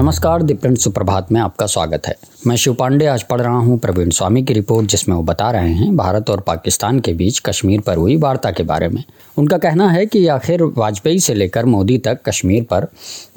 نمسکار دی print سپربھات میں آپ کا سواگت ہے۔ میں شیو پانڈے آج پڑھ رہا ہوں پروین سوامی کی رپورٹ جس میں وہ بتا رہے ہیں بھارت اور پاکستان کے بیچ کشمیر پر ہوئی وارتا کے بارے میں۔ ان کا کہنا ہے کہ آخر واجپئی سے لے کر مودی تک کشمیر پر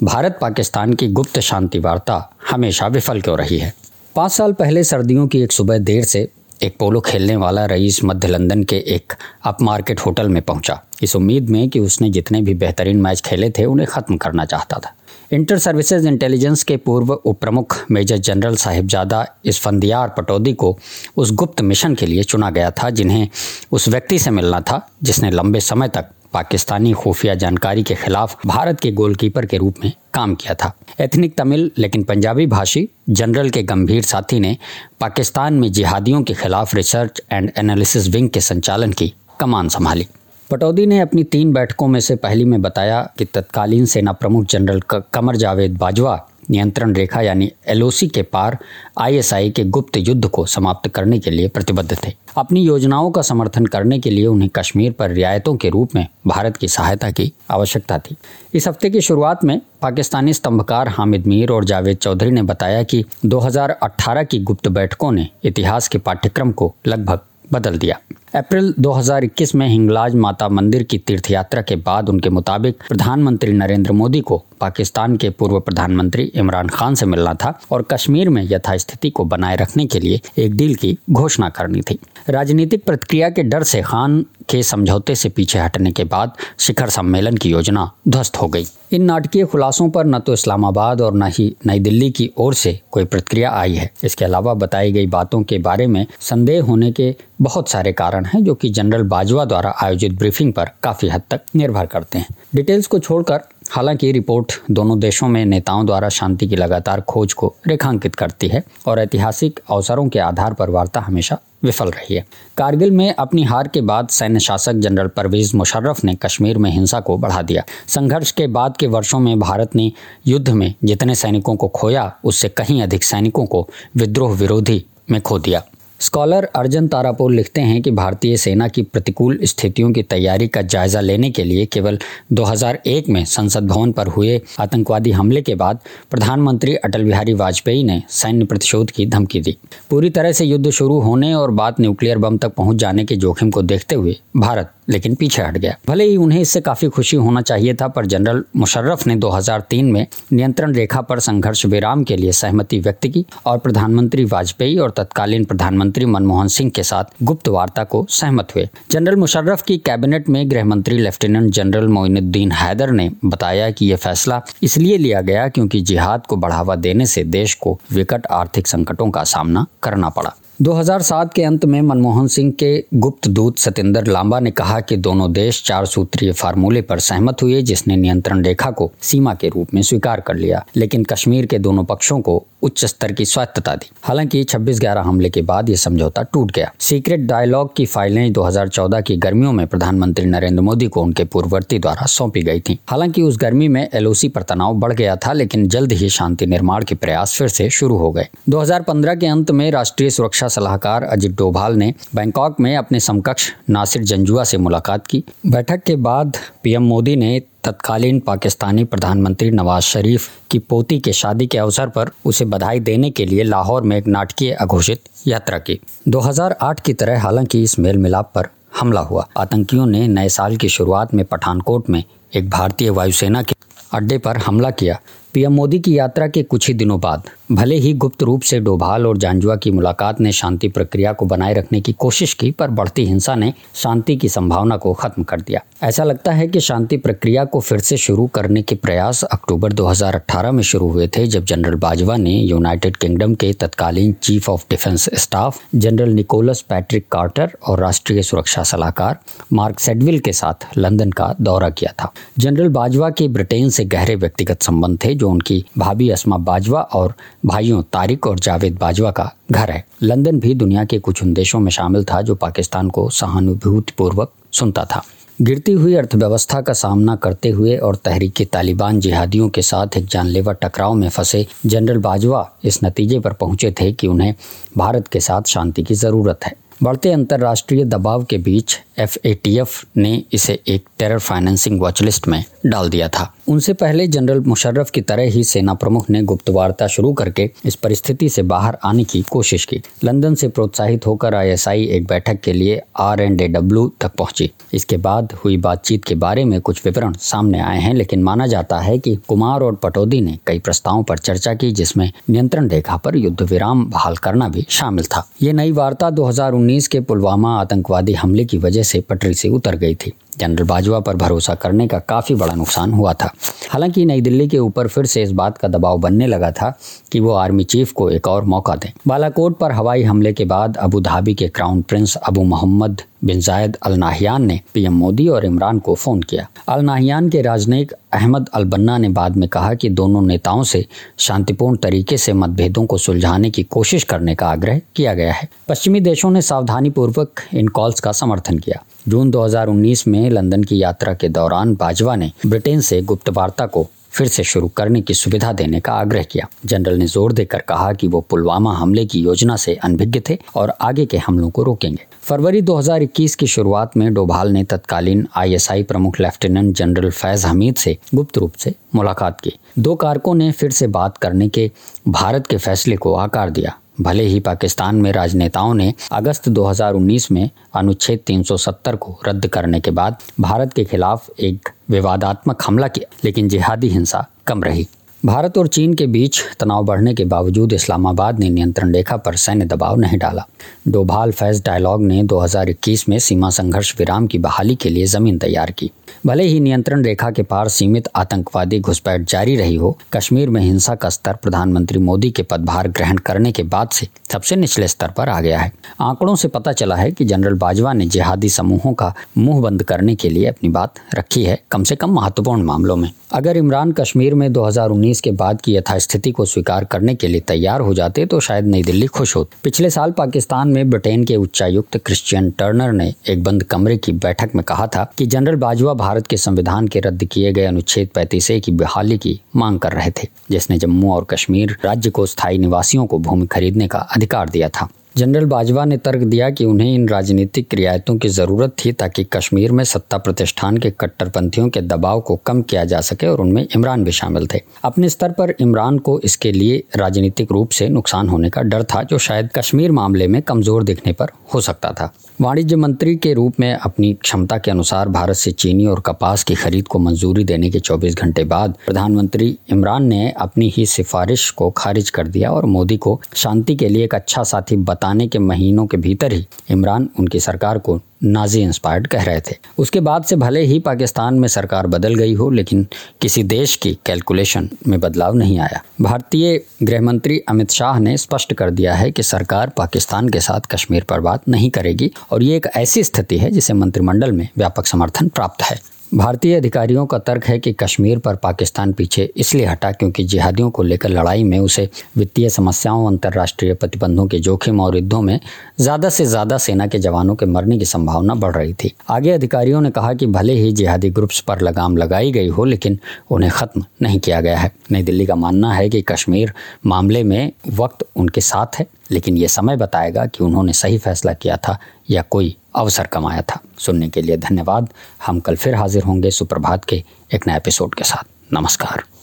بھارت پاکستان کی گپت شانتی وارتا ہمیشہ وفل کیوں رہی ہے؟ پانچ سال پہلے سردیوں کی ایک صبح دیر سے ایک پولو کھیلنے والا رئیس مدھ لندن کے ایک اپ مارکیٹ ہوٹل میں پہنچا۔ اس امید میں کہ اس نے جتنے بھی بہترین میچ کھیلے تھے انہیں ختم کرنا چاہتا تھا۔ انٹر سروسز انٹیلیجنس کے پورو اپرمکھ میجر جنرل صاحب صاحبزادہ اسفندیار پٹودی کو اس گپت مشن کے لیے چنا گیا تھا، جنہیں اس وقتی سے ملنا تھا، جس نے لمبے سمے تک پاکستانی خفیہ جانکاری کے خلاف بھارت کے گول کیپر کے روپ میں کام کیا تھا۔ ایتھنک تمل، لیکن پنجابی بھاشی جنرل کے گمبھیر ساتھی نے پاکستان میں جہادیوں کے خلاف ریسرچ اینڈ انالیسس ونگ کے سنچالن کی کمان سنبھالی۔ پٹودی نے اپنی تین بیٹھکوں میں سے پہلی میں بتایا کہ تتکالین سینا پرمکھ جنرل کمر جاوید باجوہ نینترن ریکھا یعنی ایل او سی کے پار آئی ایس آئی کے گپت یدھ کو سماپت کرنے کے لیے پرتبدھ تھے۔ اپنی یوجناؤں کا سمرتھن کرنے کے لیے انہیں کشمیر پر رعایتوں کے روپ میں بھارت کی سہایتا کی آوشکتا تھی۔ اس ہفتے کی شروعات میں پاکستانی ستمبھکار حامد میر اور جاوید چودھری نے بتایا کہ دو ہزار اٹھارہ کی گپت بیٹھکوں نے اتہاس کے پاٹھیہ کو لگ بھگ بدل دیا۔ اپریل دو ہزار اکیس میں ہنگلاج ماتا مندر کی تیرتھ یاترا کے بعد ان کے مطابق پردھان منتری نریندر مودی کو پاکستان کے پورو پردھان منتری عمران خان سے ملنا تھا اور کشمیر میں یتھا استھتی کو بنائے رکھنے کے لیے ایک ڈیل کی گھوشنا کرنی تھی۔ راجنیتک پرتکریا کے ڈر سے خان کے سمجھوتے سے پیچھے ہٹنے کے بعد شکھر سمیلن کی یوجنا دھست ہو گئی۔ ان ناٹکی خلاصوں پر نہ تو اسلام آباد اور نہ ہی نئی دلی کی اور سے کوئی پرتکریا آئی ہے۔ اس کے علاوہ بتائی گئی باتوں کے بارے میں سندے ہونے کے بہت سارے کارن ہیں جو کہ جنرل باجوہ دوارا آیوجت بریفنگ پر کافی حد تک نربھر کرتے ہیں۔ ڈیٹیلز کو چھوڑ کر حالانکہ رپورٹ دونوں دیشوں میں نیتاؤں دوارا شانتی کی لگاتار کھوج کو ریکھانکت کرتی ہے اور ایتہاسک اوسروں کے آدھار پر وارتا ہمیشہ وفل رہی ہے۔ کارگل میں اپنی ہار کے بعد سین شاسک جنرل پرویز مشرف نے کشمیر میں ہنسا کو بڑھا دیا۔ سنگھرش کے بعد کے ورشوں میں بھارت نے یدھ میں جتنے سینکوں کو کھویا، اس سے کہیں ادھک سینکوں کو ودروہ ورودھی میں کھو دیا۔ اسکالر ارجن تاراپور لکھتے ہیں کہ بھارتی سینا کی پرتکول استھتیوں کی تیاری کا جائزہ لینے کے لیے کیول دو ہزار ایک میں سنسد بھون پر ہوئے آتنکوادی حملے کے بعد پردھان منتری اٹل بہاری واجپئی نے سینیہ پرتیشودھ کی دھمکی دی۔ پوری طرح سے یدھ شروع ہونے اور بات نیوکلیئر بم تک پہنچ جانے کے جوخم کو دیکھتے ہوئے بھارت لیکن پیچھے ہٹ گیا۔ بھلے ہی انہیں اس سے کافی خوشی ہونا چاہیے تھا، پر جنرل مشرف نے دو ہزار تین میں نینترن ریکھا پر سنگھرش ویرام کے لیے سہمتی ویکت کی اور پردھان منتری واجپئی اور تتکالین پردھان منتری منموہن سنگھ کے ساتھ گپت وارتا کو سہمت ہوئے۔ جنرل مشرف کی کیبنٹ میں گرہ منتری لیفٹیننٹ جنرل معین الدین حیدر نے بتایا کہ یہ فیصلہ اس لیے لیا گیا کیونکہ جہاد کو بڑھاوا دینے سے دیش کو وکٹ آرتھک سنکٹوں کا سامنا کرنا پڑا۔ دو ہزار سات کے انت میں منموہن سنگھ کے گپت دودھ ستندر لامبا نے کہا کہ دونوں دیش چار سوتری فارمولے پر سہمت ہوئے، جس نے نینترن ریکھا کو سیما کے روپ میں سویکار کر لیا۔ لیکن کشمیر کے دونوں پکشوں کو اچ استر کی سواستتا دی۔ حالانکہ چھبیس گیارہ حملے کے بعد یہ سمجھوتا ٹوٹ گیا۔ سیکرٹ ڈائلاگ کی فائلیں دو ہزار چودہ کی گرمیوں میں پردھان منتری نریندر مودی کو ان کے پورورتی دوارا سونپی گئی تھی حالانکہ اس گرمی میں ایل او سی پر تناؤ بڑھ گیا تھا، لیکن جلد ہی شانتی نرماڑ کے پریاس پھر سے شروع ہو گئے۔ دو ہزار پندرہ کے انت میں راشٹریہ سرکشا صلاح کار اجیت ڈوبھال نے بینکاک میں اپنے سمکش ناصر جنجوا سے ملاقات کی۔ بیٹھک کے بعد پی ایم مودی نے تتکالین پاکستانی پردھان منتری نواز شریف کی پوتی کے شادی کے اوسر پر اسے بدھائی دینے کے لیے لاہور میں ایک ناٹکی اگھوشت یاترا کی۔ دو ہزار آٹھ کی طرح حالانکہ اس میل ملاپ پر حملہ ہوا۔ آتنکیوں نے نئے سال کی شروعات میں پٹھان کوٹ میں ایک بھارتی وایو سینا کے اڈے پر حملہ کیا۔ پی ایم مودی کی یاترا کے کچھ ہی دنوں بعد، بھلے ہی گپت روپ سے ڈوبھال اور جانجوا کی ملاقات نے شانتی پرکریا کو بنائے رکھنے کی کوشش کی، پر بڑھتی ہنسا نے شانتی کی سمبھاونا کو ختم کر دیا۔ ایسا لگتا ہے کہ شانتی پرکریا کو پھر سے شروع کرنے کے پریاس اکتوبر دو ہزار اٹھارہ میں شروع ہوئے تھے، جب جنرل باجوا نے یونائٹڈ کنگڈم کے تتکالین chief of defence staff, general Nicholas Patrick Carter اور راشٹری سرکشا سلاکار مارک سیڈول کے ساتھ لندن کا دورہ کیا تھا۔ جنرل باجوا کے برٹین سے گہرے ویکتیگت سمبند تھے جو ان کی بھابی اسما باجوہ اور بھائیوں طارق اور جاوید باجوہ کا گھر ہے۔ لندن بھی دنیا کے کچھ ان دیشوں میں شامل تھا جو پاکستان کو سہانوبھوت پوروک سنتا تھا۔ گرتی ہوئی ارتھ ویوستھا کا سامنا کرتے ہوئے اور تحریک طالبان جہادیوں کے ساتھ ایک جان لیوا ٹکراؤ میں پھنسے جنرل باجوہ اس نتیجے پر پہنچے تھے کہ انہیں بھارت کے ساتھ شانتی کی ضرورت ہے۔ بڑھتے انترراشٹریہ دباؤ کے بیچ ایف اے ٹی ایف نے اسے ایک ٹیرر فائننسنگ واچ لسٹ میں ڈال دیا تھا۔ ان سے پہلے جنرل مشرف کی طرح ہی سینا پرمکھ نے گپت وارتا شروع کر کے اس پرستھتی سے باہر آنے کی کوشش کی۔ لندن سے پروتساہت ہو کر آئی ایس آئی ایک بیٹھک کے لیے آر اینڈ اے ڈبلو تک پہنچی۔ اس کے بعد ہوئی بات چیت کے بارے میں کچھ وورن سامنے آئے ہیں، لیکن مانا جاتا ہے کہ کمار اور پٹودی نے کئی پرستاؤں پر چرچا کی جس میں نینترن ریکھا پر یدھ ویرام بحال کرنا بھی شامل تھا۔ یہ نئی وارتا دو ہزار انیس کے پلوامہ آتنکوادی حملے کی وجہ سے پٹری سے اتر گئی تھی۔ جنرل باجوہ پر بھروسہ کرنے کا کافی بڑا نقصان ہوا تھا۔ حالانکہ نئی دلی کے اوپر پھر سے اس بات کا دباؤ بننے لگا تھا کہ وہ آرمی چیف کو ایک اور موقع دیں۔ بالا کوٹ پر ہوائی حملے کے بعد ابو دھابی کے crown prince Abu Mohammed bin Zayed Al Nahyan نے پی ایم مودی اور عمران کو فون کیا۔ الناہیان کے راجنیک احمد البنا نے بعد میں کہا کہ دونوں نیتاؤں سے شانتی پورن طریقے سے مت بھیدوں کو سلجھانے کی کوشش کرنے کا آگرہ کیا گیا ہے۔ پشچمی دیشوں نے ساودھانی پوروک ان کالز کا سمرتھن کیا۔ جون دو ہزار انیس میں لندن کی یاترا کے دوران باجوہ نے برٹین سے گپت وارتا کو پھر سے شروع کرنے کی سویدھا دینے کا آگرہ کیا۔ جنرل نے زور دے کر کہا کہ وہ پلوامہ حملے کی یوجنا سے انبھگ تھے اور آگے کے حملوں کو روکیں گے۔ فروری دو ہزار اکیس کی شروعات میں ڈوبھال نے تتکالین آئی ایس آئی پرمکھ لیفٹیننٹ جنرل فیض حمید سے گپت روپ سے ملاقات کی۔ دو کارکوں نے پھر سے بات کرنے کے بھارت کے فیصلے کو آکار دیا۔ بھلے ہی پاکستان میں راجنیتاؤں نے اگست دو ہزار انیس میں انوچھید تین سو ستر کو رد کرنے کے بعد بھارت کے خلاف ایک وواداتمک حملہ کیا لیکن جہادی ہنسا کم رہی۔ بھارت اور چین کے بیچ تناؤ بڑھنے کے باوجود اسلام آباد نے نینترن ریکھا پر سینیہ دباؤ نہیں ڈالا۔ ڈوبھال فیض ڈائلاگ نے دو ہزار اکیس میں سیما سنگھرش ویرام کی بحالی کے لیے زمین تیار کی۔ بھلے ہی نینترن ریکھا کے پار سیمت آتنکوادی گھسپیٹ جاری رہی ہو، کشمیر میں ہنسا کا استر پردھان منتری مودی کے پد بھار گرہن کرنے کے بعد سے سب سے نچلے استر پر آ گیا ہے۔ آنکڑوں سے پتہ چلا ہے کہ جنرل باجوہ نے جہادی سموہوں کا منہ بند کرنے کے لیے اپنی بات رکھی ہے کم سے کم مہتوپورن معاملوں میں۔ اگر عمران کشمیر میں دو ہزار انیس کے بعد کی یتھاستھتی کو سویکار کرنے کے لیے تیار ہو جاتے تو شاید نئی دلی خوش ہوتی پچھلے سال پاکستان میں برٹین کے اچایکت کرسچین ٹرنر نے ایک بند کمرے کی بیٹھک میں کہا تھا کہ جنرل باجوہ بھارت کے سمویدھان کے رد کیے گئے انوچھید پینتیس کی بحالی کی مانگ کر رہے تھے، جس نے جموں اور کشمیر راجیہ کو استھائی نواسیوں کو بھومی خریدنے کا ادھکار دیا تھا۔ جنرل باجوہ نے ترک دیا کہ انہیں ان راجنیتک رعایتوں کی ضرورت تھی تاکہ کشمیر میں ستا پرتشٹھان کے کٹر پنتھیوں کے دباؤ کو کم کیا جا سکے اور ان میں عمران بھی شامل تھے۔ اپنے استر پر عمران کو اس کے لیے راجنیتک روپ سے نقصان ہونے کا ڈر تھا جو شاید کشمیر معاملے میں کمزور دکھنے پر ہو سکتا تھا۔ وانجیہ منتری کے روپ میں اپنی کھمتا کے انوسار بھارت سے چینی اور کپاس کی خرید کو منظوری دینے کے چوبیس گھنٹے بعد پردھان منتری عمران نے اپنی ہی سفارش کو خارج کر دیا اور مودی کو شانتی کے لیے ایک اچھا ساتھی بتا بتانے کے مہینوں کے بھیتر ہی عمران ان کی سرکار کو نازی انسپائرڈ کہہ رہے تھے۔ اس کے بعد سے بھلے ہی پاکستان میں سرکار بدل گئی ہو، لیکن کسی دیش کی کیلکولیشن میں بدلاؤ نہیں آیا۔ بھارتیہ گرہ منتری امت شاہ نے اسپشٹ کر دیا ہے کہ سرکار پاکستان کے ساتھ کشمیر پر بات نہیں کرے گی اور یہ ایک ایسی استھتی ہے جسے منتری منڈل میں ویاپک سمرتھن پراپت ہے۔ بھارتی ادھیکاریوں کا ترک ہے کہ کشمیر پر پاکستان پیچھے اس لیے ہٹا کیونکہ جہادیوں کو لے کر لڑائی میں اسے وتیہ سمسیاؤں، انترراشٹریہ پتبندھوں کے جوخم اور ردھوں میں زیادہ سے زیادہ سینا کے جوانوں کے مرنے کی سمبھاونا بڑھ رہی تھی۔ آگے ادھیکاریوں نے کہا کہ بھلے ہی جہادی گروپس پر لگام لگائی گئی ہو، لیکن انہیں ختم نہیں کیا گیا ہے۔ نئی دلی کا ماننا ہے کہ کشمیر معاملے میں وقت ان کے ساتھ ہے۔ لیکن یہ سمے بتائے گا کہ انہوں نے صحیح فیصلہ کیا تھا یا کوئی اوسر کمایا تھا۔ سننے کے لیے دھنیہ واد ہم کل پھر حاضر ہوں گے سپربھات کے ایک نئے ایپیسوڈ کے ساتھ۔ نمسکار۔